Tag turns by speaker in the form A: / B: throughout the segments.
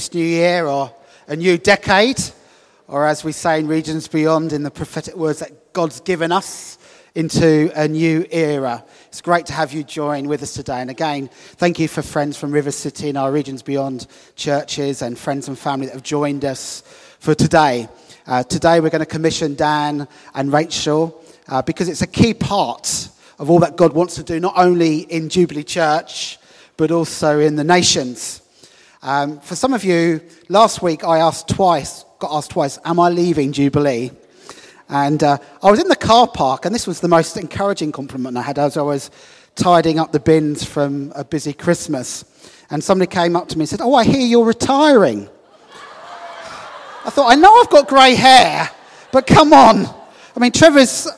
A: this new year or a new decade, or as we say in Regions Beyond, in the prophetic words that God's given us into a new era. It's great to have you join with us today. And again, thank you for friends from River City and our Regions Beyond churches and friends and family that have joined us for today. Uh, today, we're going to commission Dan and Rachel uh, because it's a key part of all that God wants to do, not only in Jubilee Church, but also in the nations. Um, for some of you, last week I asked twice, got asked twice, am I leaving Jubilee? And uh, I was in the car park, and this was the most encouraging compliment I had as I was tidying up the bins from a busy Christmas. And somebody came up to me and said, Oh, I hear you're retiring. I thought, I know I've got grey hair, but come on. I mean, Trevor's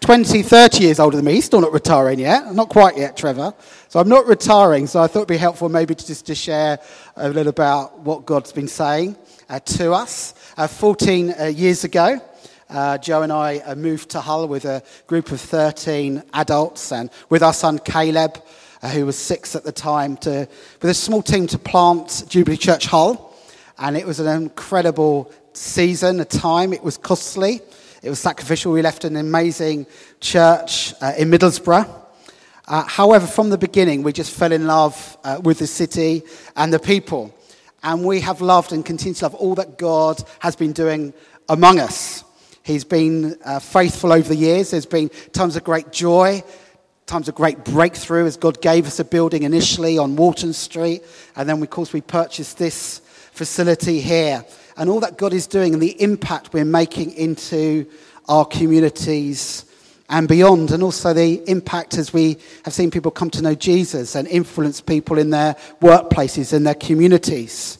A: 20, 30 years older than me. He's still not retiring yet. Not quite yet, Trevor. So I'm not retiring. So I thought it'd be helpful maybe to just to share a little about what God's been saying uh, to us. Uh, 14 uh, years ago, uh, Joe and I uh, moved to Hull with a group of 13 adults and with our son Caleb, uh, who was six at the time, to, with a small team to plant Jubilee Church Hull. And it was an incredible season, a time. It was costly. It was sacrificial. We left an amazing church uh, in Middlesbrough. Uh, however, from the beginning, we just fell in love uh, with the city and the people. And we have loved and continue to love all that God has been doing among us. He's been uh, faithful over the years. There's been times of great joy, times of great breakthrough as God gave us a building initially on Walton Street. And then, of course, we purchased this facility here and all that God is doing and the impact we're making into our communities and beyond, and also the impact as we have seen people come to know Jesus and influence people in their workplaces and their communities.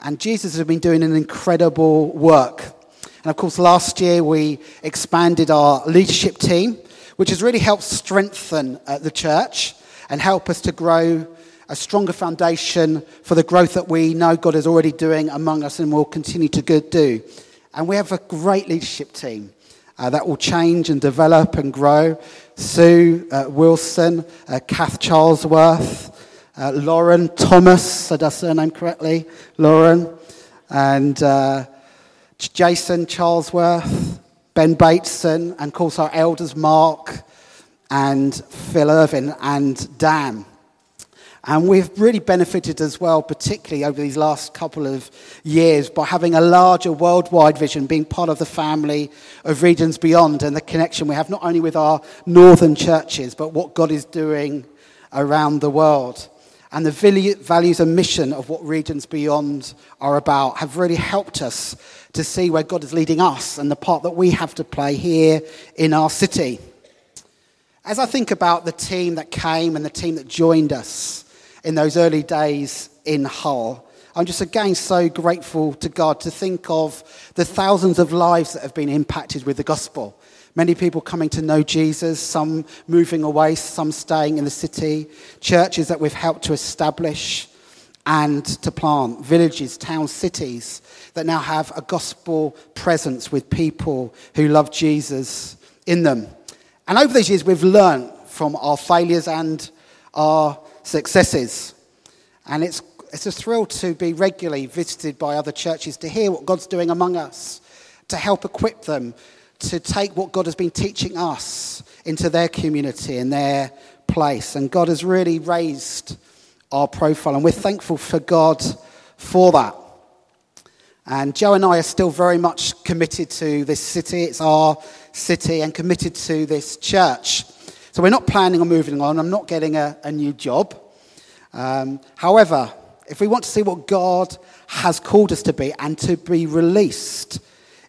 A: And Jesus has been doing an incredible work. And of course, last year we expanded our leadership team, which has really helped strengthen uh, the church and help us to grow a stronger foundation for the growth that we know God is already doing among us and will continue to do. And we have a great leadership team uh, that will change and develop and grow. Sue uh, Wilson, uh, Kath Charlesworth, uh, Lauren Thomas, said her surname correctly, Lauren, and uh, Jason Charlesworth, Ben Bateson, and of course our elders Mark and Phil Irvin and Dan. And we've really benefited as well, particularly over these last couple of years, by having a larger worldwide vision, being part of the family of Regions Beyond and the connection we have not only with our northern churches, but what God is doing around the world. And the values and mission of what Regions Beyond are about have really helped us to see where God is leading us and the part that we have to play here in our city. As I think about the team that came and the team that joined us, in those early days in Hull. I'm just again so grateful to God to think of the thousands of lives that have been impacted with the gospel. Many people coming to know Jesus, some moving away, some staying in the city, churches that we've helped to establish and to plant, villages, towns, cities that now have a gospel presence with people who love Jesus in them. And over these years, we've learned from our failures and our successes. And it's, it's a thrill to be regularly visited by other churches to hear what God's doing among us, to help equip them to take what God has been teaching us into their community and their place. And God has really raised our profile, and we're thankful for God for that. And Joe and I are still very much committed to this city. It's our city and committed to this church. So we're not planning on moving on. I'm not getting a, a new job. Um, however, if we want to see what God has called us to be and to be released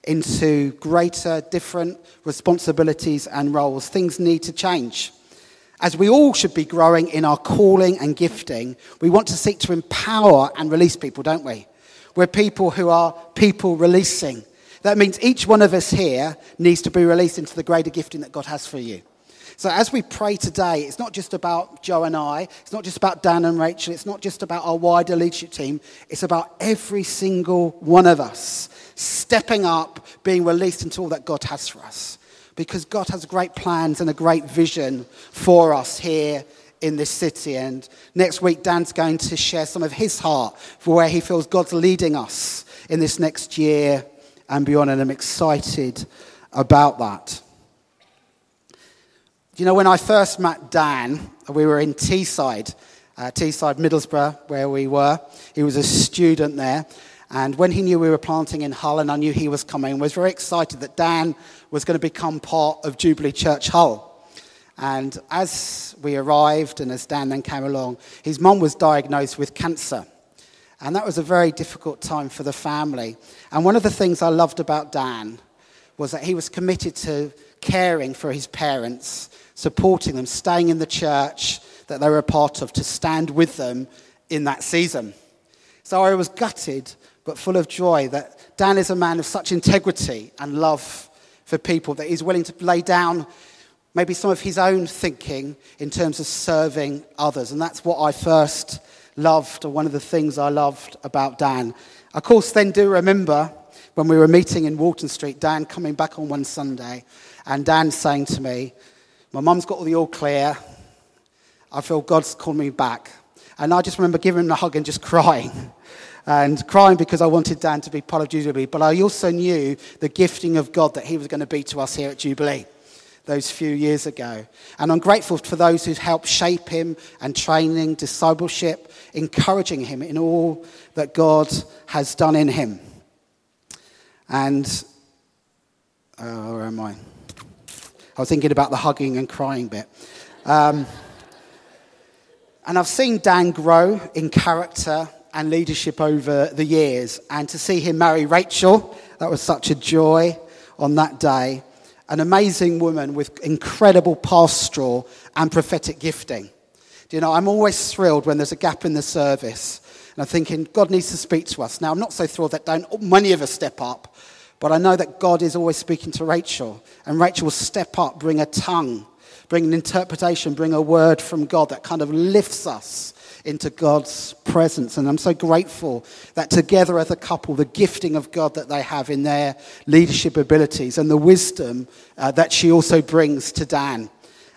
A: into greater, different responsibilities and roles, things need to change. As we all should be growing in our calling and gifting, we want to seek to empower and release people, don't we? We're people who are people releasing. That means each one of us here needs to be released into the greater gifting that God has for you. So, as we pray today, it's not just about Joe and I, it's not just about Dan and Rachel, it's not just about our wider leadership team, it's about every single one of us stepping up, being released into all that God has for us. Because God has great plans and a great vision for us here in this city. And next week, Dan's going to share some of his heart for where he feels God's leading us in this next year and beyond. And I'm excited about that. You know, when I first met Dan, we were in Teesside, uh, Teesside, Middlesbrough, where we were. He was a student there. And when he knew we were planting in Hull and I knew he was coming, I was very excited that Dan was going to become part of Jubilee Church Hull. And as we arrived and as Dan then came along, his mum was diagnosed with cancer. And that was a very difficult time for the family. And one of the things I loved about Dan was that he was committed to caring for his parents, supporting them, staying in the church that they were a part of, to stand with them in that season. So I was gutted, but full of joy that Dan is a man of such integrity and love for people that he's willing to lay down maybe some of his own thinking in terms of serving others. And that's what I first loved, or one of the things I loved about Dan. Of course, then do remember when we were meeting in Walton Street, Dan coming back on one Sunday, and Dan saying to me, My mum's got all the all clear. I feel God's called me back. And I just remember giving him a hug and just crying. And crying because I wanted Dan to be part of Jubilee. But I also knew the gifting of God that he was going to be to us here at Jubilee those few years ago. And I'm grateful for those who've helped shape him and training, discipleship, encouraging him in all that God has done in him. And, uh, where am I? I was thinking about the hugging and crying bit. Um, and I've seen Dan grow in character and leadership over the years. And to see him marry Rachel, that was such a joy on that day an amazing woman with incredible pastoral and prophetic gifting. Do you know, I'm always thrilled when there's a gap in the service. And I'm thinking, God needs to speak to us. Now, I'm not so thrilled that don't many of us step up, but I know that God is always speaking to Rachel. And Rachel will step up, bring a tongue, bring an interpretation, bring a word from God that kind of lifts us into God's presence. And I'm so grateful that together as a couple, the gifting of God that they have in their leadership abilities and the wisdom uh, that she also brings to Dan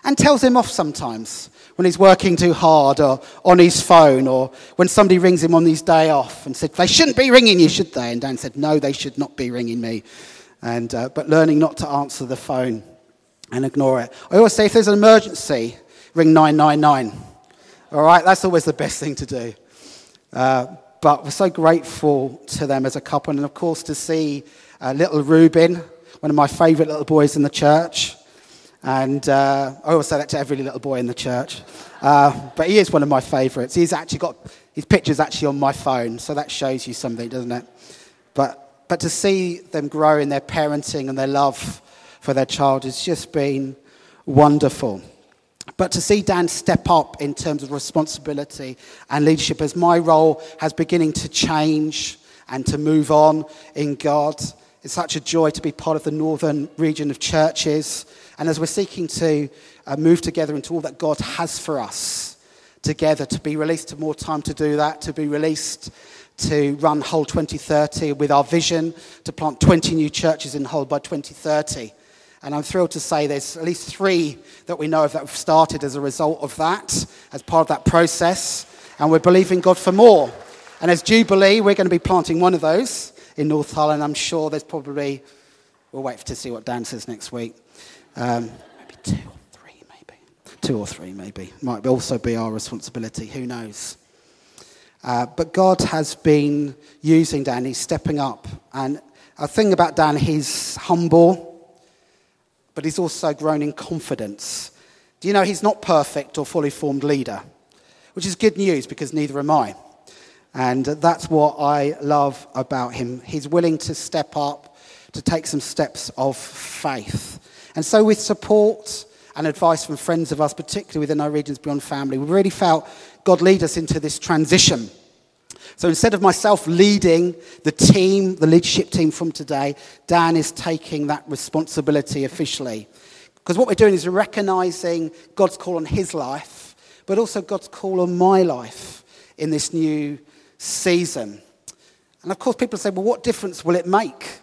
A: and tells him off sometimes when he's working too hard or on his phone or when somebody rings him on his day off and said, They shouldn't be ringing you, should they? And Dan said, No, they should not be ringing me. And, uh, but learning not to answer the phone and ignore it. I always say, if there's an emergency, ring 999. All right, that's always the best thing to do. Uh, but we're so grateful to them as a couple, and of course to see uh, little Reuben, one of my favourite little boys in the church. And uh, I always say that to every little boy in the church. Uh, but he is one of my favourites. He's actually got his picture's actually on my phone, so that shows you something, doesn't it? But but to see them grow in their parenting and their love for their child has just been wonderful. But to see Dan step up in terms of responsibility and leadership as my role has beginning to change and to move on in God. It's such a joy to be part of the northern region of churches. And as we're seeking to uh, move together into all that God has for us together, to be released to more time to do that, to be released to run Hull 2030 with our vision to plant 20 new churches in Hull by 2030. And I'm thrilled to say there's at least three that we know of that have started as a result of that, as part of that process. And we're believing God for more. And as Jubilee, we're going to be planting one of those in North Hull. And I'm sure there's probably, we'll wait to see what Dan says next week. Um, maybe two or three, maybe. Two or three, maybe. Might also be our responsibility. Who knows? Uh, but God has been using Dan. He's stepping up. And a thing about Dan, he's humble but he's also grown in confidence. Do you know he's not perfect or fully formed leader? Which is good news because neither am I. And that's what I love about him. He's willing to step up, to take some steps of faith. And so, with support and advice from friends of us, particularly within our Regions Beyond family, we really felt God lead us into this transition so instead of myself leading the team, the leadership team from today, Dan is taking that responsibility officially. Because what we're doing is recognizing God's call on his life, but also God's call on my life in this new season. And of course, people say, well, what difference will it make?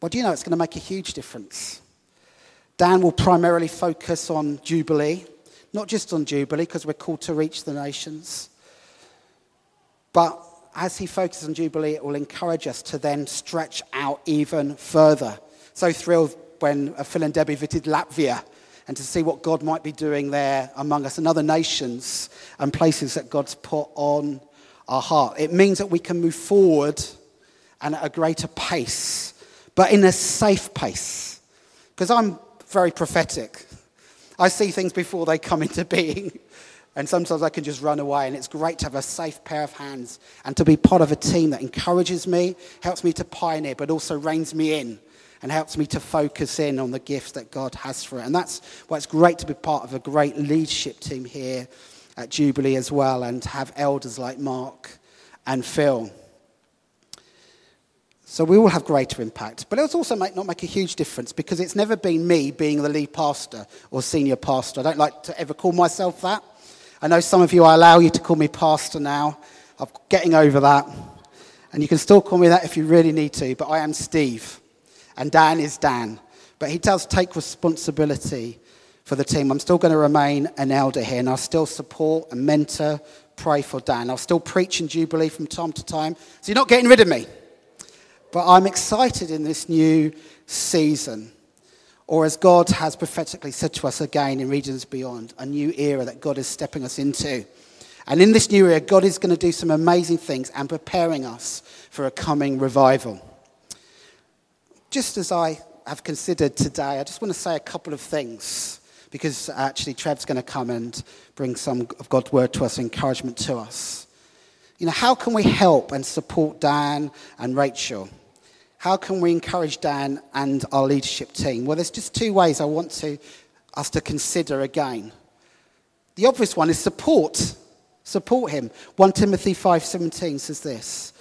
A: Well, do you know it's going to make a huge difference? Dan will primarily focus on Jubilee, not just on Jubilee, because we're called to reach the nations, but as he focuses on Jubilee, it will encourage us to then stretch out even further. So thrilled when uh, Phil and Debbie visited Latvia and to see what God might be doing there among us and other nations and places that God's put on our heart. It means that we can move forward and at a greater pace, but in a safe pace. Because I'm very prophetic. I see things before they come into being. And sometimes I can just run away, and it's great to have a safe pair of hands and to be part of a team that encourages me, helps me to pioneer, but also reins me in and helps me to focus in on the gifts that God has for it. And that's why it's great to be part of a great leadership team here at Jubilee as well and have elders like Mark and Phil. So we will have greater impact. But it'll also make, not make a huge difference because it's never been me being the lead pastor or senior pastor. I don't like to ever call myself that. I know some of you, I allow you to call me pastor now. I'm getting over that. And you can still call me that if you really need to, but I am Steve. And Dan is Dan. But he does take responsibility for the team. I'm still going to remain an elder here, and I'll still support and mentor, pray for Dan. I'll still preach in Jubilee from time to time. So you're not getting rid of me. But I'm excited in this new season or as God has prophetically said to us again in regions beyond, a new era that God is stepping us into. And in this new era, God is going to do some amazing things and preparing us for a coming revival. Just as I have considered today, I just want to say a couple of things because actually Trev's going to come and bring some of God's word to us, encouragement to us. You know, how can we help and support Dan and Rachel? How can we encourage Dan and our leadership team? Well, there's just two ways I want to, us to consider again. The obvious one is support. Support him. 1 Timothy 5:17 says this.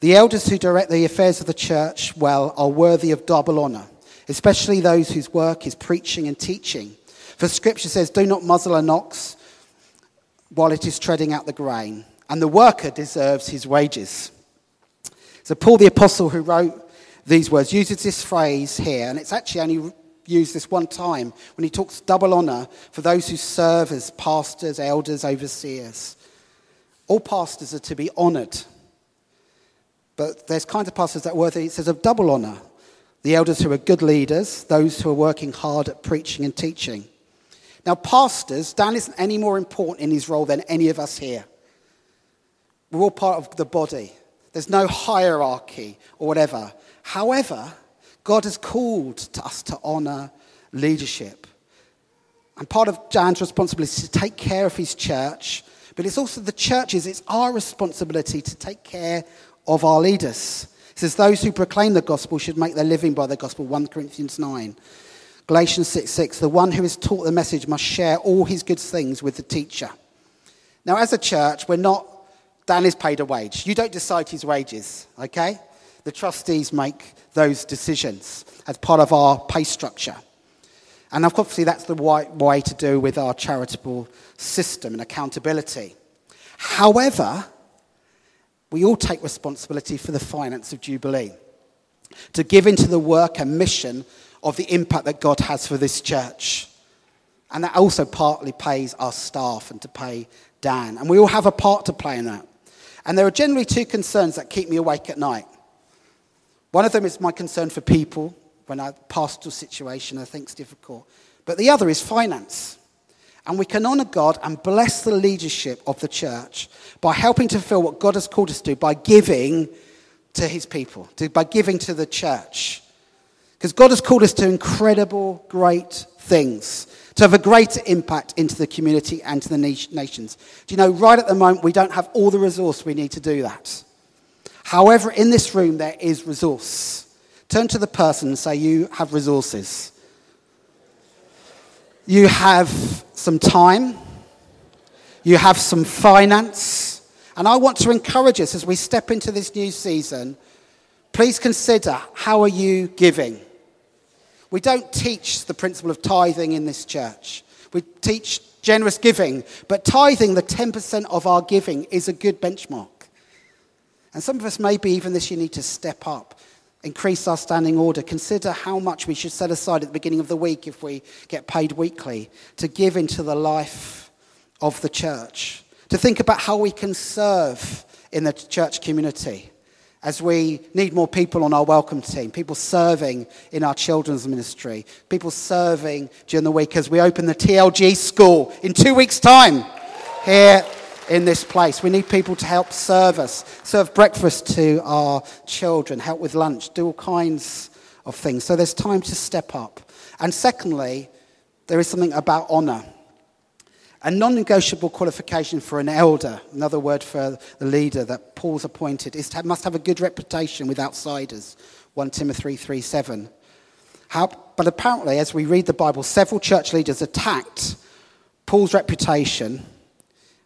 A: The elders who direct the affairs of the church well are worthy of double honor, especially those whose work is preaching and teaching. For scripture says, "Do not muzzle an ox while it is treading out the grain, and the worker deserves his wages." So, Paul the Apostle, who wrote these words, uses this phrase here, and it's actually only used this one time when he talks double honor for those who serve as pastors, elders, overseers. All pastors are to be honored. But there's kinds of pastors that are worthy, it says, of double honor. The elders who are good leaders, those who are working hard at preaching and teaching. Now, pastors, Dan isn't any more important in his role than any of us here. We're all part of the body. There's no hierarchy or whatever. However, God has called to us to honor leadership. And part of Dan's responsibility is to take care of his church, but it's also the church's, it's our responsibility to take care of our leaders. It says, Those who proclaim the gospel should make their living by the gospel, 1 Corinthians 9. Galatians 6 6, the one who is taught the message must share all his good things with the teacher. Now, as a church, we're not Dan is paid a wage. You don't decide his wages, okay? The trustees make those decisions as part of our pay structure. And obviously, that's the right way to do with our charitable system and accountability. However, we all take responsibility for the finance of Jubilee, to give into the work and mission of the impact that God has for this church. And that also partly pays our staff and to pay Dan. And we all have a part to play in that. And there are generally two concerns that keep me awake at night. One of them is my concern for people when a pastoral situation I think is difficult. But the other is finance. And we can honor God and bless the leadership of the church by helping to fulfill what God has called us to do by giving to his people, to, by giving to the church. Because God has called us to incredible, great things to have a greater impact into the community and to the nations. Do you know, right at the moment, we don't have all the resource we need to do that. However, in this room, there is resource. Turn to the person and say, You have resources. You have some time. You have some finance. And I want to encourage us as we step into this new season. Please consider how are you giving? We don't teach the principle of tithing in this church. We teach generous giving, but tithing, the 10% of our giving, is a good benchmark. And some of us maybe even this year need to step up increase our standing order, consider how much we should set aside at the beginning of the week if we get paid weekly to give into the life of the church, to think about how we can serve in the church community as we need more people on our welcome team, people serving in our children's ministry, people serving during the week as we open the TLG school in two weeks' time here in this place. We need people to help serve us, serve breakfast to our children, help with lunch, do all kinds of things. So there's time to step up. And secondly, there is something about honour. A non negotiable qualification for an elder, another word for the leader that Paul's appointed, is to, must have a good reputation with outsiders. 1 Timothy 3 7. How, but apparently, as we read the Bible, several church leaders attacked Paul's reputation.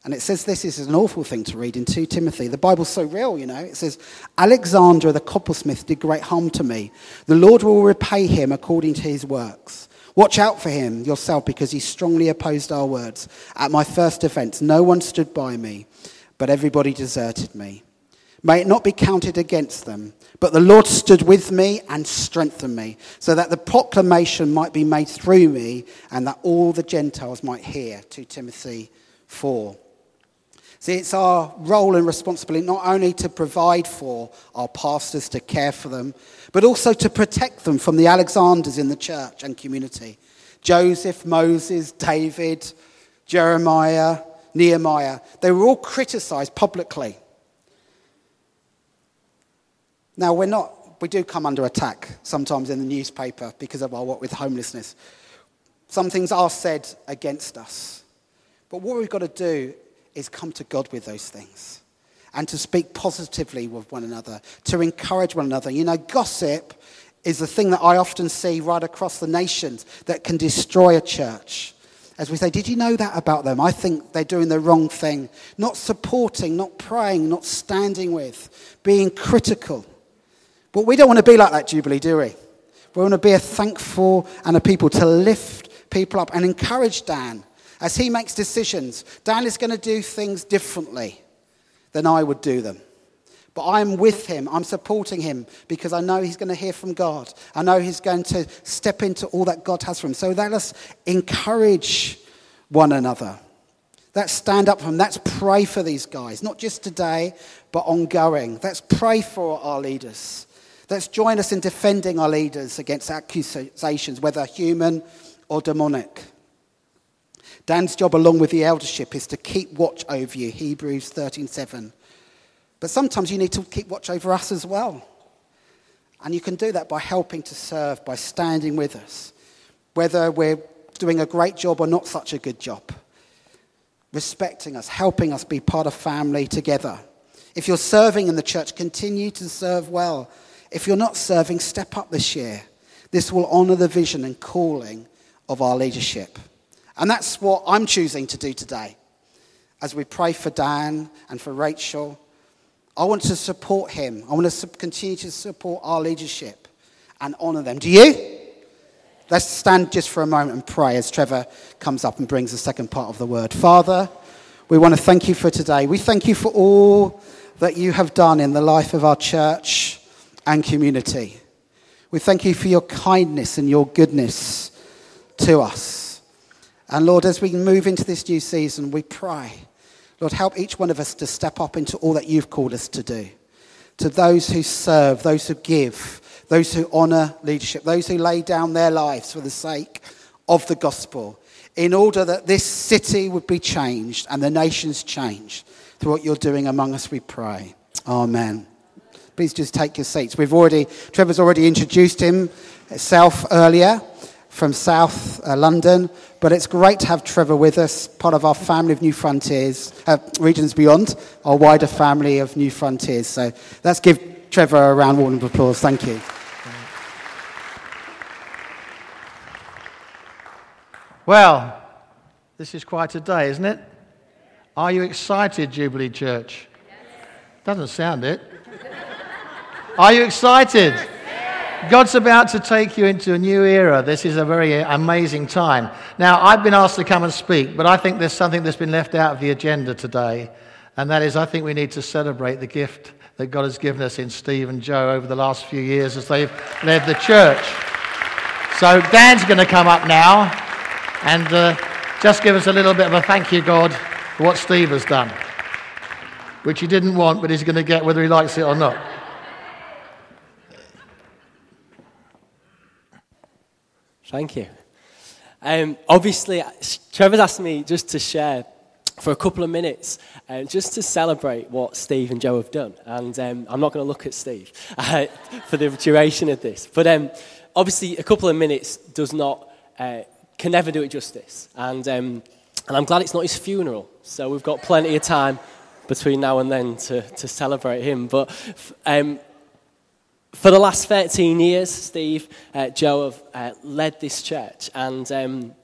A: And it says this is an awful thing to read in 2 Timothy. The Bible's so real, you know. It says, Alexander the coppersmith did great harm to me. The Lord will repay him according to his works. Watch out for him yourself because he strongly opposed our words. At my first defense, no one stood by me, but everybody deserted me. May it not be counted against them, but the Lord stood with me and strengthened me, so that the proclamation might be made through me and that all the Gentiles might hear. 2 Timothy 4. See, it's our role and responsibility not only to provide for our pastors, to care for them, but also to protect them from the Alexanders in the church and community. Joseph, Moses, David, Jeremiah, Nehemiah, they were all criticized publicly. Now, we're not, we do come under attack sometimes in the newspaper because of our work with homelessness. Some things are said against us. But what we've got to do is come to God with those things and to speak positively with one another, to encourage one another. You know, gossip is the thing that I often see right across the nations that can destroy a church. As we say, did you know that about them? I think they're doing the wrong thing. Not supporting, not praying, not standing with, being critical. But we don't want to be like that, Jubilee, do we? We want to be a thankful and a people to lift people up and encourage Dan as he makes decisions, Dan is going to do things differently than I would do them. But I'm with him. I'm supporting him because I know he's going to hear from God. I know he's going to step into all that God has for him. So let us encourage one another. Let's stand up for them. Let's pray for these guys, not just today, but ongoing. Let's pray for our leaders. Let's join us in defending our leaders against accusations, whether human or demonic. Dan's job, along with the eldership, is to keep watch over you, Hebrews 13:7. But sometimes you need to keep watch over us as well. And you can do that by helping to serve, by standing with us, whether we're doing a great job or not such a good job. Respecting us, helping us be part of family together. If you're serving in the church, continue to serve well. If you're not serving, step up this year. This will honor the vision and calling of our leadership. And that's what I'm choosing to do today. As we pray for Dan and for Rachel, I want to support him. I want to continue to support our leadership and honor them. Do you? Let's stand just for a moment and pray as Trevor comes up and brings the second part of the word. Father, we want to thank you for today. We thank you for all that you have done in the life of our church and community. We thank you for your kindness and your goodness to us. And Lord, as we move into this new season, we pray, Lord, help each one of us to step up into all that you've called us to do. To those who serve, those who give, those who honor leadership, those who lay down their lives for the sake of the gospel, in order that this city would be changed and the nations changed through what you're doing among us, we pray. Amen. Please just take your seats. We've already, Trevor's already introduced himself earlier from South uh, London. But it's great to have Trevor with us, part of our family of New Frontiers, uh, Regions Beyond, our wider family of New Frontiers. So let's give Trevor a round of applause. Thank you.
B: Well, this is quite a day, isn't it? Are you excited, Jubilee Church? Doesn't sound it. Are you excited? God's about to take you into a new era. This is a very amazing time. Now, I've been asked to come and speak, but I think there's something that's been left out of the agenda today, and that is I think we need to celebrate the gift that God has given us in Steve and Joe over the last few years as they've led the church. So Dan's going to come up now and uh, just give us a little bit of a thank you, God, for what Steve has done, which he didn't want, but he's going to get whether he likes it or not.
C: Thank you. Um, obviously, Trevor's asked me just to share for a couple of minutes, um, just to celebrate what Steve and Joe have done. And um, I'm not going to look at Steve uh, for the duration of this. But um, obviously, a couple of minutes does not, uh, can never do it justice. And, um, and I'm glad it's not his funeral. So we've got plenty of time between now and then to, to celebrate him. But um, for the last 13 years, Steve, uh, Joe have uh, led this church. And um,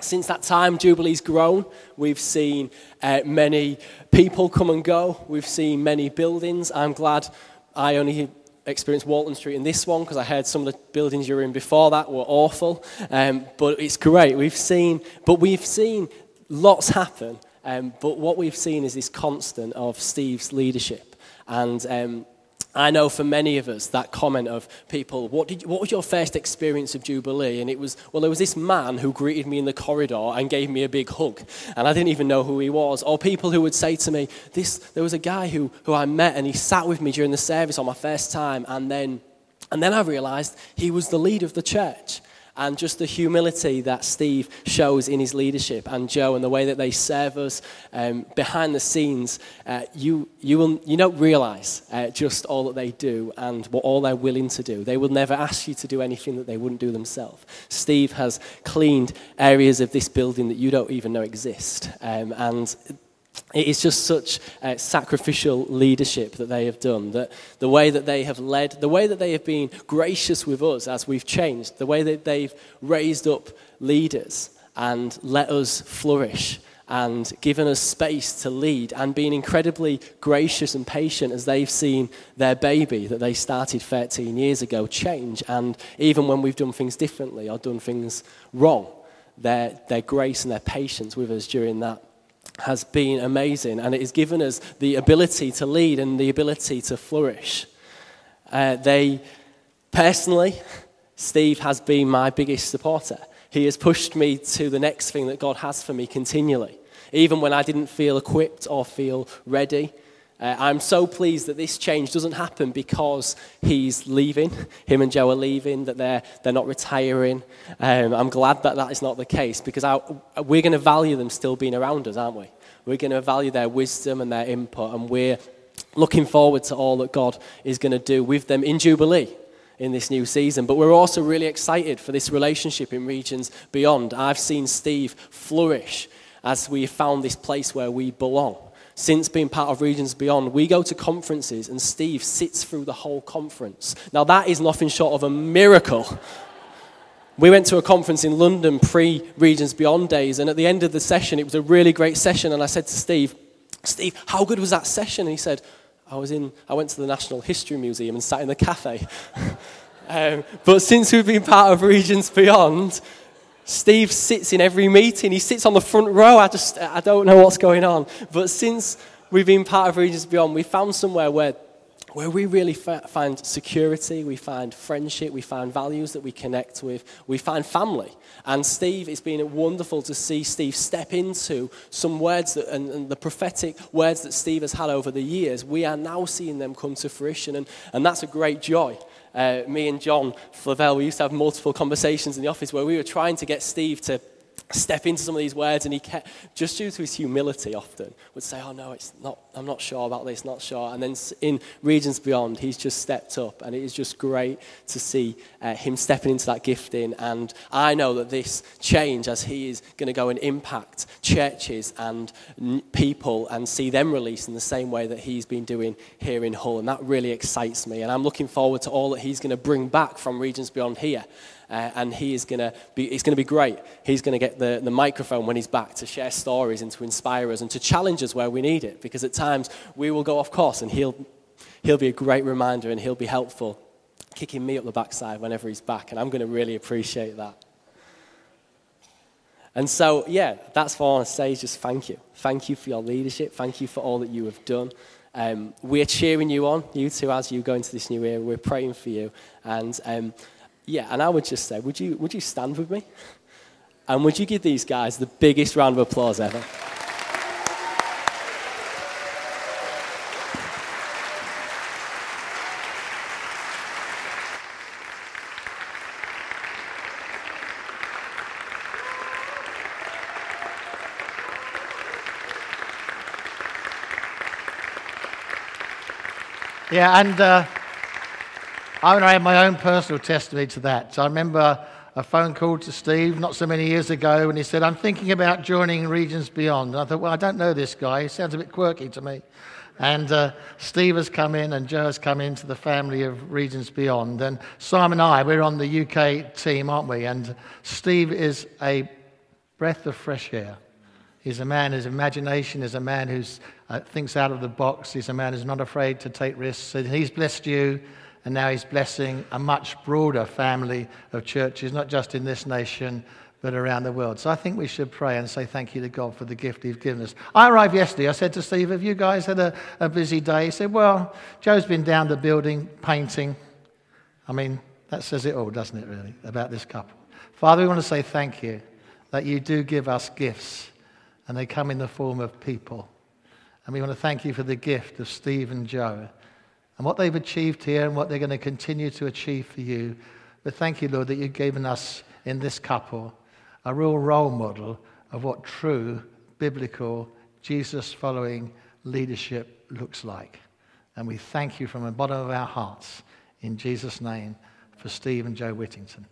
C: since that time, Jubilee's grown. We've seen uh, many people come and go. We've seen many buildings. I'm glad I only experienced Walton Street in this one because I heard some of the buildings you were in before that were awful. Um, but it's great. We've seen, but we've seen lots happen. Um, but what we've seen is this constant of Steve's leadership. And um, I know for many of us that comment of people, what, did, what was your first experience of Jubilee? And it was, well, there was this man who greeted me in the corridor and gave me a big hug. And I didn't even know who he was. Or people who would say to me, this, there was a guy who, who I met and he sat with me during the service on my first time. And then, and then I realized he was the leader of the church and just the humility that Steve shows in his leadership and Joe and the way that they serve us um, behind the scenes, uh, you, you, will, you don't realize uh, just all that they do and what all they're willing to do. They will never ask you to do anything that they wouldn't do themselves. Steve has cleaned areas of this building that you don't even know exist. Um, and it is just such uh, sacrificial leadership that they have done. That the way that they have led, the way that they have been gracious with us as we've changed, the way that they've raised up leaders and let us flourish and given us space to lead and being incredibly gracious and patient as they've seen their baby that they started 13 years ago change. And even when we've done things differently or done things wrong, their, their grace and their patience with us during that has been amazing, and it has given us the ability to lead and the ability to flourish. Uh, they, personally, Steve has been my biggest supporter. He has pushed me to the next thing that God has for me continually, even when I didn't feel equipped or feel ready. Uh, I'm so pleased that this change doesn't happen because he's leaving, him and Joe are leaving, that they're, they're not retiring. Um, I'm glad that that is not the case because I, we're going to value them still being around us, aren't we? We're going to value their wisdom and their input, and we're looking forward to all that God is going to do with them in Jubilee in this new season. But we're also really excited for this relationship in regions beyond. I've seen Steve flourish as we found this place where we belong since being part of Regions Beyond, we go to conferences and Steve sits through the whole conference. Now, that is nothing short of a miracle. We went to a conference in London pre Regions Beyond days, and at the end of the session, it was a really great session. And I said to Steve, Steve, how good was that session? And he said, I, was in, I went to the Natural History Museum and sat in the cafe. um, but since we've been part of Regions Beyond, Steve sits in every meeting. He sits on the front row. I just, I don't know what's going on. But since we've been part of Regions Beyond, we found somewhere where, where we really find security, we find friendship, we find values that we connect with, we find family. And Steve, it's been wonderful to see Steve step into some words that, and, and the prophetic words that Steve has had over the years. We are now seeing them come to fruition, and, and that's a great joy uh, me and John Flavel, we used to have multiple conversations in the office where we were trying to get Steve to step into some of these words and he kept just due to his humility often would say oh no it's not i'm not sure about this not sure. And then in regions beyond he's just stepped up and it is just great to see uh, him stepping into that gifting. And i know that this change as he is going to go and impact churches and people and see them released in the same way that he's been doing here in hull. And that really excites me. And i'm looking forward to all that he's going to bring back from regions beyond here uh, and he is going to be, it's going to be great. He's going to get the, the microphone when he's back to share stories and to inspire us and to challenge us where we need it. Because at times we will go off course and he'll, he'll be a great reminder and he'll be helpful, kicking me up the backside whenever he's back. And I'm going to really appreciate that. And so, yeah, that's what I want to say is just thank you. Thank you for your leadership. Thank you for all that you have done. Um, we're cheering you on, you two, as you go into this new era. We're praying for you. And um, yeah, and I would just say, would you, would you stand with me? And would you give these guys the biggest round of applause ever?
B: Yeah, and uh, I have my own personal testimony to that. I remember a phone call to Steve not so many years ago, and he said, I'm thinking about joining Regions Beyond. And I thought, well, I don't know this guy. He sounds a bit quirky to me. And uh, Steve has come in, and Joe has come into the family of Regions Beyond. And Simon and I, we're on the UK team, aren't we? And Steve is a breath of fresh air. He's a man whose imagination is a man who uh, thinks out of the box. He's a man who's not afraid to take risks. And he's blessed you, and now he's blessing a much broader family of churches, not just in this nation, but around the world. So I think we should pray and say thank you to God for the gift He's given us. I arrived yesterday. I said to Steve, Have you guys had a, a busy day? He said, Well, Joe's been down the building painting. I mean, that says it all, doesn't it, really, about this couple? Father, we want to say thank you that you do give us gifts and they come in the form of people. And we want to thank you for the gift of Steve and Joe and what they've achieved here and what they're going to continue to achieve for you. But thank you, Lord, that you've given us in this couple a real role model of what true biblical Jesus following leadership looks like. And we thank you from the bottom of our hearts in Jesus' name for Steve and Joe Whittington.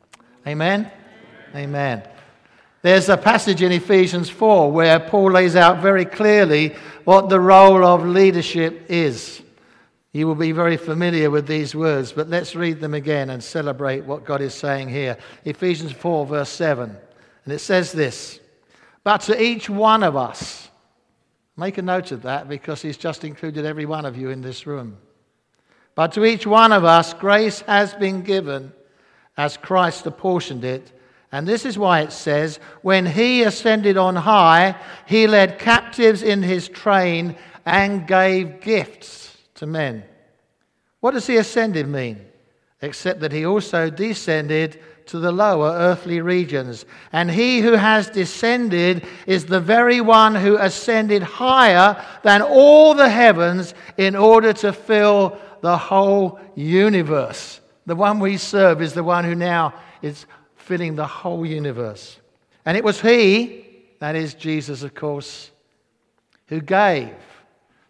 B: Amen. Amen. Amen. There's a passage in Ephesians 4 where Paul lays out very clearly what the role of leadership is. You will be very familiar with these words, but let's read them again and celebrate what God is saying here. Ephesians 4, verse 7. And it says this But to each one of us, make a note of that because he's just included every one of you in this room. But to each one of us, grace has been given as Christ apportioned it and this is why it says, When he ascended on high, he led captives in his train and gave gifts to men. What does he ascended mean? Except that he also descended to the lower earthly regions. And he who has descended is the very one who ascended higher than all the heavens in order to fill the whole universe. The one we serve is the one who now is filling the whole universe. And it was He, that is Jesus, of course, who gave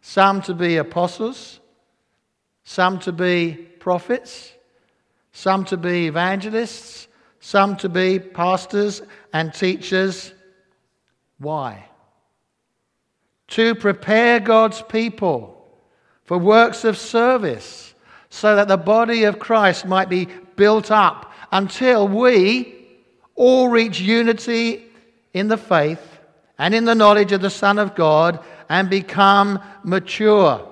B: some to be apostles, some to be prophets, some to be evangelists, some to be pastors and teachers. Why? To prepare God's people for works of service so that the body of Christ might be built up until we all reach unity in the faith and in the knowledge of the Son of God and become mature,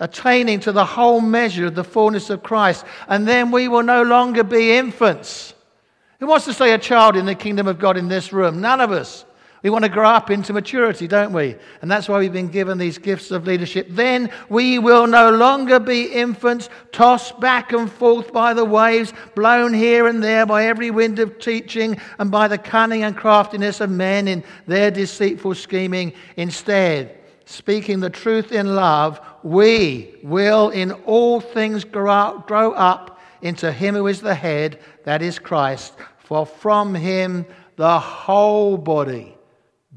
B: attaining to the whole measure of the fullness of Christ. And then we will no longer be infants. Who wants to say a child in the kingdom of God in this room? None of us. We want to grow up into maturity, don't we? And that's why we've been given these gifts of leadership. Then we will no longer be infants tossed back and forth by the waves, blown here and there by every wind of teaching and by the cunning and craftiness of men in their deceitful scheming. Instead, speaking the truth in love, we will in all things grow, up, grow up into Him who is the head, that is Christ. For from Him the whole body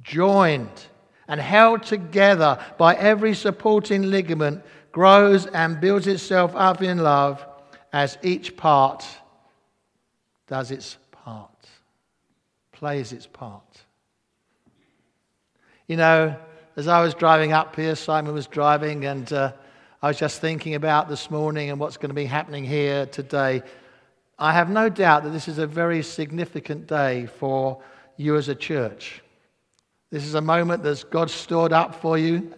B: joined and held together by every supporting ligament, grows and builds itself up in love as each part does its part, plays its part. You know, as I was driving up here, Simon was driving, and uh, I was just thinking about this morning and what's going to be happening here today. I have no doubt that this is a very significant day for you as a church. This is a moment that God stored up for you,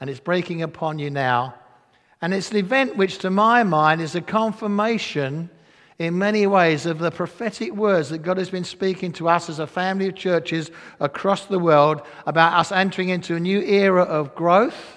B: and it's breaking upon you now. And it's an event which, to my mind, is a confirmation in many ways of the prophetic words that God has been speaking to us as a family of churches across the world about us entering into a new era of growth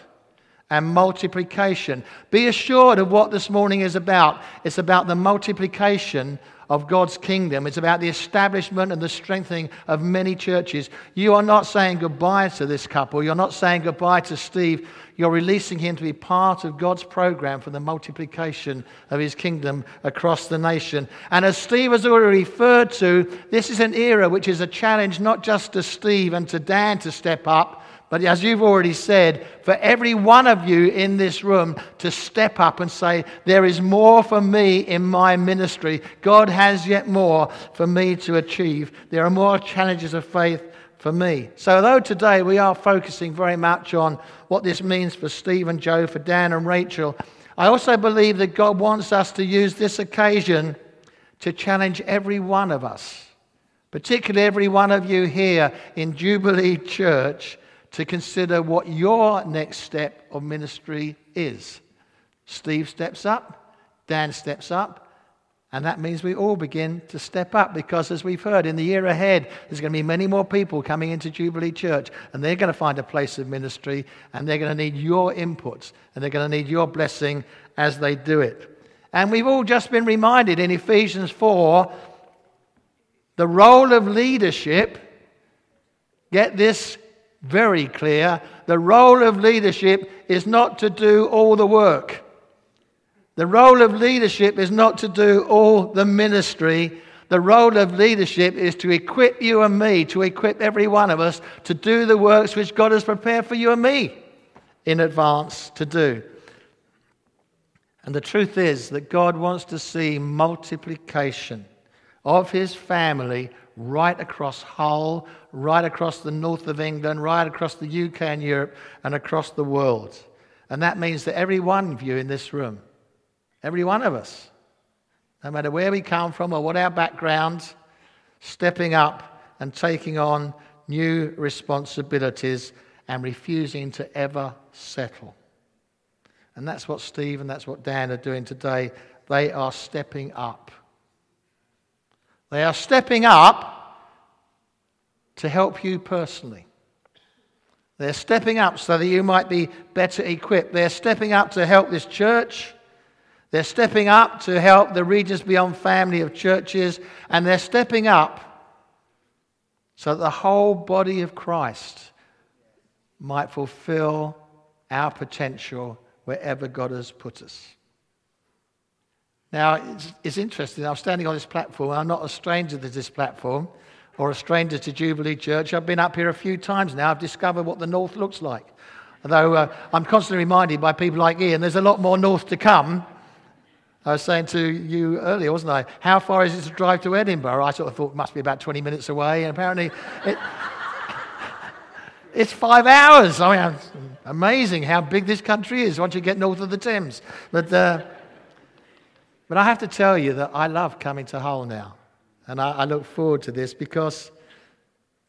B: and multiplication. Be assured of what this morning is about. It's about the multiplication of God's kingdom. It's about the establishment and the strengthening of many churches. You are not saying goodbye to this couple. You're not saying goodbye to Steve. You're releasing him to be part of God's program for the multiplication of his kingdom across the nation. And as Steve has already referred to, this is an era which is a challenge not just to Steve and to Dan to step up but as you've already said, for every one of you in this room to step up and say, There is more for me in my ministry. God has yet more for me to achieve. There are more challenges of faith for me. So, though today we are focusing very much on what this means for Steve and Joe, for Dan and Rachel, I also believe that God wants us to use this occasion to challenge every one of us, particularly every one of you here in Jubilee Church to consider what your next step of ministry is. Steve steps up, Dan steps up, and that means we all begin to step up because, as we've heard, in the year ahead, there's going to be many more people coming into Jubilee Church, and they're going to find a place of ministry, and they're going to need your inputs, and they're going to need your blessing as they do it. And we've all just been reminded in Ephesians 4 the role of leadership. Get this very clear. The role of leadership is not to do all the work. The role of leadership is not to do all the ministry. The role of leadership is to equip you and me, to equip every one of us to do the works which God has prepared for you and me in advance to do. And the truth is that God wants to see multiplication of his family right across Hull, right across the north of England, right across the UK and Europe, and across the world. And that means that every one of you in this room, every one of us, no matter where we come from or what our background, stepping up and taking on new responsibilities and refusing to ever settle. And that's what Steve and that's what Dan are doing today. They are stepping up. They are stepping up to help you personally. They're stepping up so that you might be better equipped. They're stepping up to help this church. They're stepping up to help the Regions Beyond family of churches. And they're stepping up so that the whole body of Christ might fulfill our potential wherever God has put us. Now, it's, it's interesting. I'm standing on this platform. I'm not a stranger to this platform or a stranger to Jubilee Church. I've been up here a few times now. I've discovered what the north looks like. Although uh, I'm constantly reminded by people like Ian, there's a lot more north to come. I was saying to you earlier, wasn't I? How far is it to drive to Edinburgh? I sort of thought it must be about 20 minutes away, and apparently it, it's five hours. I mean, amazing how big this country is once you get north of the Thames. But uh, but I have to tell you that I love coming to Hull now. And I, I look forward to this because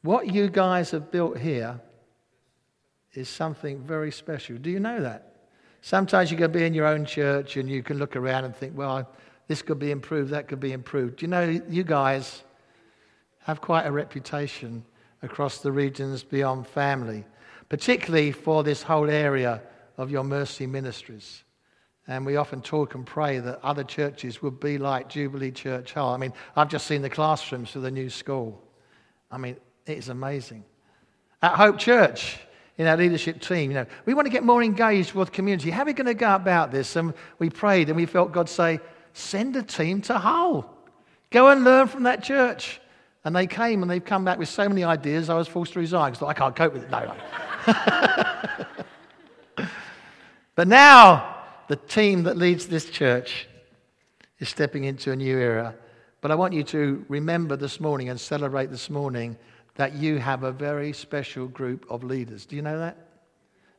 B: what you guys have built here is something very special. Do you know that? Sometimes you can be in your own church and you can look around and think, well, this could be improved, that could be improved. Do you know you guys have quite a reputation across the regions beyond family, particularly for this whole area of your mercy ministries. And we often talk and pray that other churches would be like Jubilee Church Hull. I mean, I've just seen the classrooms for the new school. I mean, it is amazing. At Hope Church, in our leadership team, you know, we want to get more engaged with community. How are we going to go about this? And we prayed and we felt God say, send a team to Hull. Go and learn from that church. And they came and they've come back with so many ideas, I was forced to resign because I can't cope with it. No, no. but now, the team that leads this church is stepping into a new era. But I want you to remember this morning and celebrate this morning that you have a very special group of leaders. Do you know that?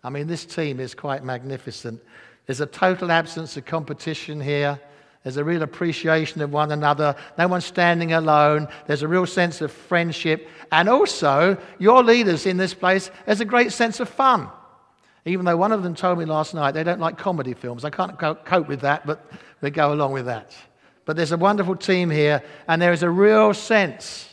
B: I mean, this team is quite magnificent. There's a total absence of competition here. There's a real appreciation of one another. No one's standing alone. There's a real sense of friendship. And also, your leaders in this place, there's a great sense of fun. Even though one of them told me last night they don't like comedy films. I can't cope with that, but they go along with that. But there's a wonderful team here, and there is a real sense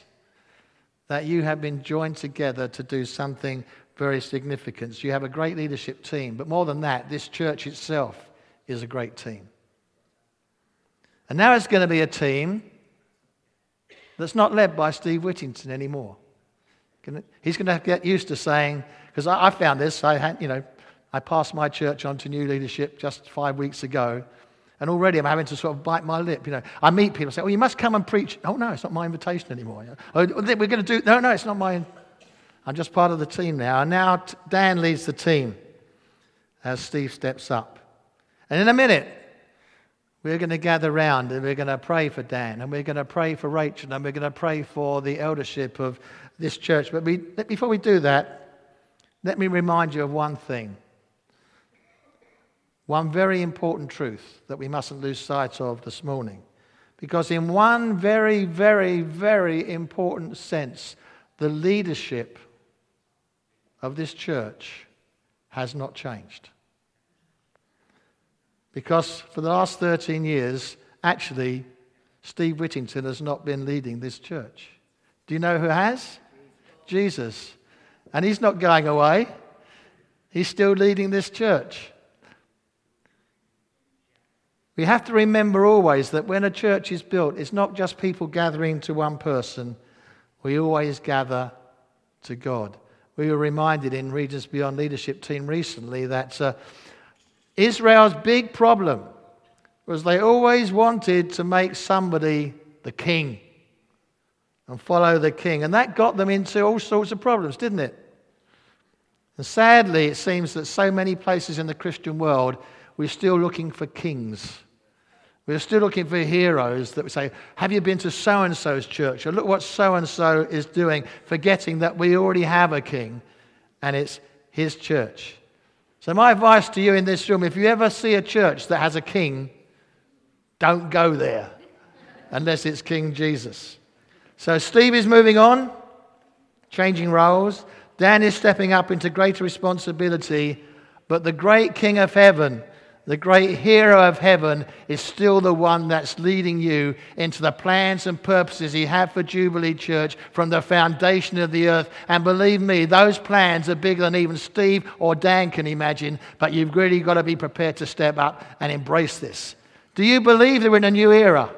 B: that you have been joined together to do something very significant. You have a great leadership team, but more than that, this church itself is a great team. And now it's going to be a team that's not led by Steve Whittington anymore. He's going to have to get used to saying, because I, I, found this, I had, you know, I passed my church on to new leadership just five weeks ago, and already I'm having to sort of bite my lip. You know, I meet people and say, "Oh, you must come and preach." Oh no, it's not my invitation anymore. Oh, we're going to do. No, no, it's not my. I'm just part of the team now. And now Dan leads the team as Steve steps up. And in a minute, we're going to gather round and we're going to pray for Dan and we're going to pray for Rachel and we're going to pray for the eldership of this church. But we, before we do that, let me remind you of one thing. One very important truth that we mustn't lose sight of this morning. Because, in one very, very, very important sense, the leadership of this church has not changed. Because for the last 13 years, actually, Steve Whittington has not been leading this church. Do you know who has? Jesus. And he's not going away, he's still leading this church. We have to remember always that when a church is built, it's not just people gathering to one person, we always gather to God. We were reminded in Regions Beyond Leadership Team recently that uh, Israel's big problem was they always wanted to make somebody the king and follow the king. And that got them into all sorts of problems, didn't it? And sadly, it seems that so many places in the Christian world, we're still looking for kings. We're still looking for heroes that would say, Have you been to so and so's church? Or look what so and so is doing, forgetting that we already have a king and it's his church. So, my advice to you in this room if you ever see a church that has a king, don't go there unless it's King Jesus. So, Steve is moving on, changing roles. Dan is stepping up into greater responsibility. But the great King of heaven the great hero of heaven is still the one that's leading you into the plans and purposes he had for Jubilee Church from the foundation of the earth. And believe me, those plans are bigger than even Steve or Dan can imagine, but you've really got to be prepared to step up and embrace this. Do you believe we're in a new era?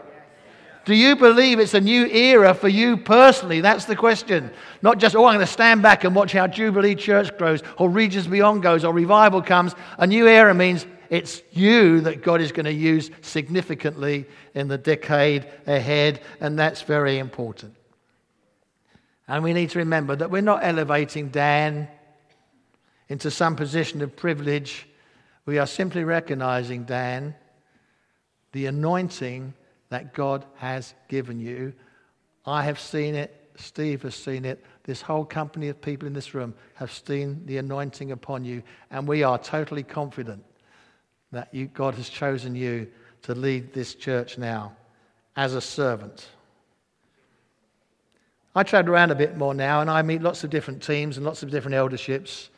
B: Do you believe it's a new era for you personally? That's the question. Not just, oh, I'm going to stand back and watch how Jubilee Church grows, or Regions Beyond goes, or revival comes. A new era means it's you that God is going to use significantly in the decade ahead, and that's very important. And we need to remember that we're not elevating Dan into some position of privilege. We are simply recognizing, Dan, the anointing that God has given you. I have seen it. Steve has seen it. This whole company of people in this room have seen the anointing upon you. And we are totally confident that you, God has chosen you to lead this church now as a servant. I travel around a bit more now and I meet lots of different teams and lots of different elderships.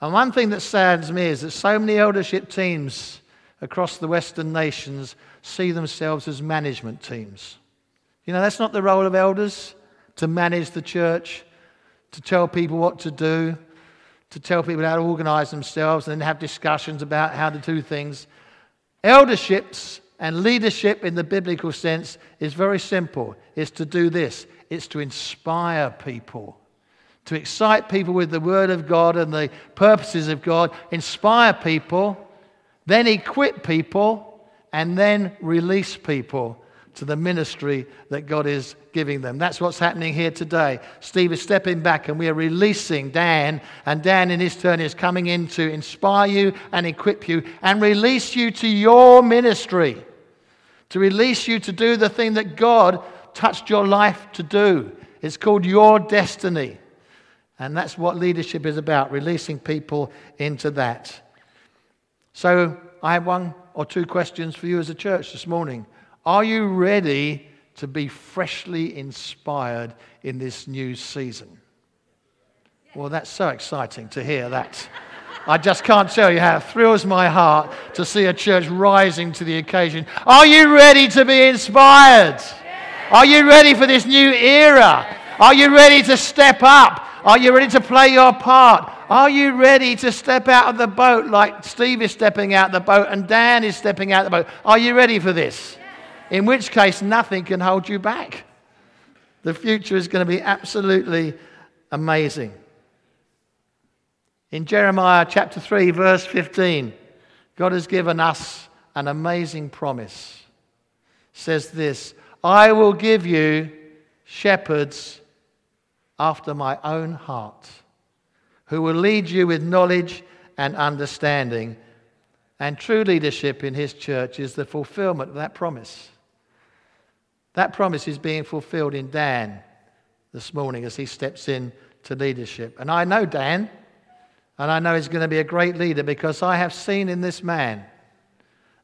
B: And one thing that saddens me is that so many eldership teams across the Western nations see themselves as management teams. You know, that's not the role of elders to manage the church, to tell people what to do, to tell people how to organize themselves and then have discussions about how to do things. Elderships and leadership in the biblical sense is very simple. It's to do this. It's to inspire people, to excite people with the word of God and the purposes of God, inspire people, then equip people, and then release people to the ministry that God is giving them. That's what's happening here today. Steve is stepping back and we are releasing Dan, and Dan in his turn is coming in to inspire you and equip you and release you to your ministry, to release you to do the thing that God touched your life to do. It's called your destiny. And that's what leadership is about, releasing people into that. So I have one or two questions for you as a church this morning. Are you ready to be freshly inspired in this new season? Well, that's so exciting to hear that. I just can't tell you how it thrills my heart to see a church rising to the occasion. Are you ready to be inspired? Are you ready for this new era? Are you ready to step up? Are you ready to play your part? Are you ready to step out of the boat like Steve is stepping out of the boat and Dan is stepping out of the boat? Are you ready for this? In which case, nothing can hold you back. The future is going to be absolutely amazing. In Jeremiah chapter 3, verse 15, God has given us an amazing promise. It says this I will give you shepherds after my own heart who will lead you with knowledge and understanding. And true leadership in his church is the fulfillment of that promise. That promise is being fulfilled in Dan this morning as he steps in to leadership. And I know Dan, and I know he's going to be a great leader because I have seen in this man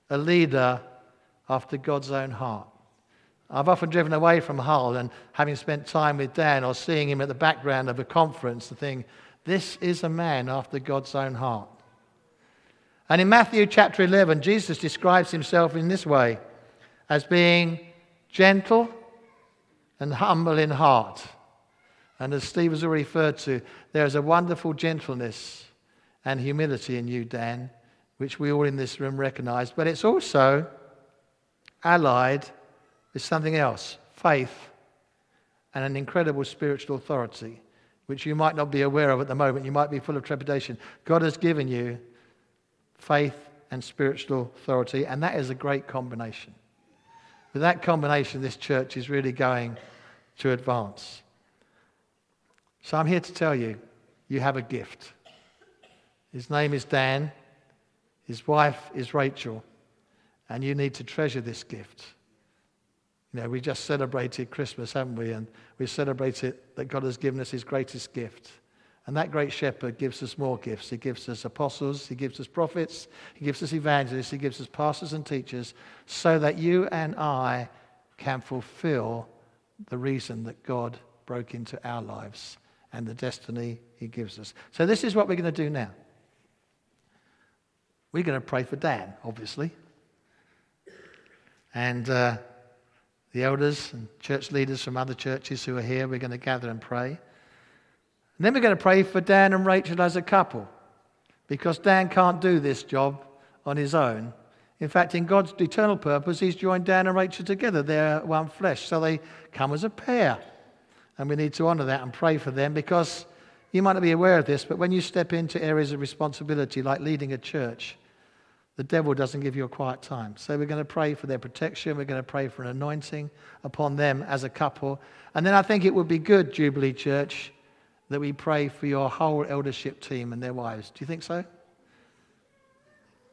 B: a leader after God's own heart. I've often driven away from Hull and having spent time with Dan or seeing him at the background of a conference, the thing, this is a man after God's own heart. And in Matthew chapter 11, Jesus describes himself in this way as being gentle and humble in heart. And as Steve has already referred to, there is a wonderful gentleness and humility in you, Dan, which we all in this room recognize. But it's also allied with something else faith and an incredible spiritual authority, which you might not be aware of at the moment. You might be full of trepidation. God has given you faith and spiritual authority, and that is a great combination. With that combination, this church is really going to advance. So I'm here to tell you, you have a gift. His name is Dan. His wife is Rachel. And you need to treasure this gift. You know, we just celebrated Christmas, haven't we? And we celebrated that God has given us his greatest gift. And that great shepherd gives us more gifts. He gives us apostles, he gives us prophets, he gives us evangelists, he gives us pastors and teachers, so that you and I can fulfill the reason that God broke into our lives and the destiny he gives us. So, this is what we're going to do now. We're going to pray for Dan, obviously. And uh, the elders and church leaders from other churches who are here, we're going to gather and pray. And then we're going to pray for Dan and Rachel as a couple because Dan can't do this job on his own. In fact, in God's eternal purpose, He's joined Dan and Rachel together. They're one flesh, so they come as a pair. And we need to honor that and pray for them because you might not be aware of this, but when you step into areas of responsibility like leading a church, the devil doesn't give you a quiet time. So we're going to pray for their protection. We're going to pray for an anointing upon them as a couple. And then I think it would be good, Jubilee Church, that we pray for your whole eldership team and their wives. Do you think so?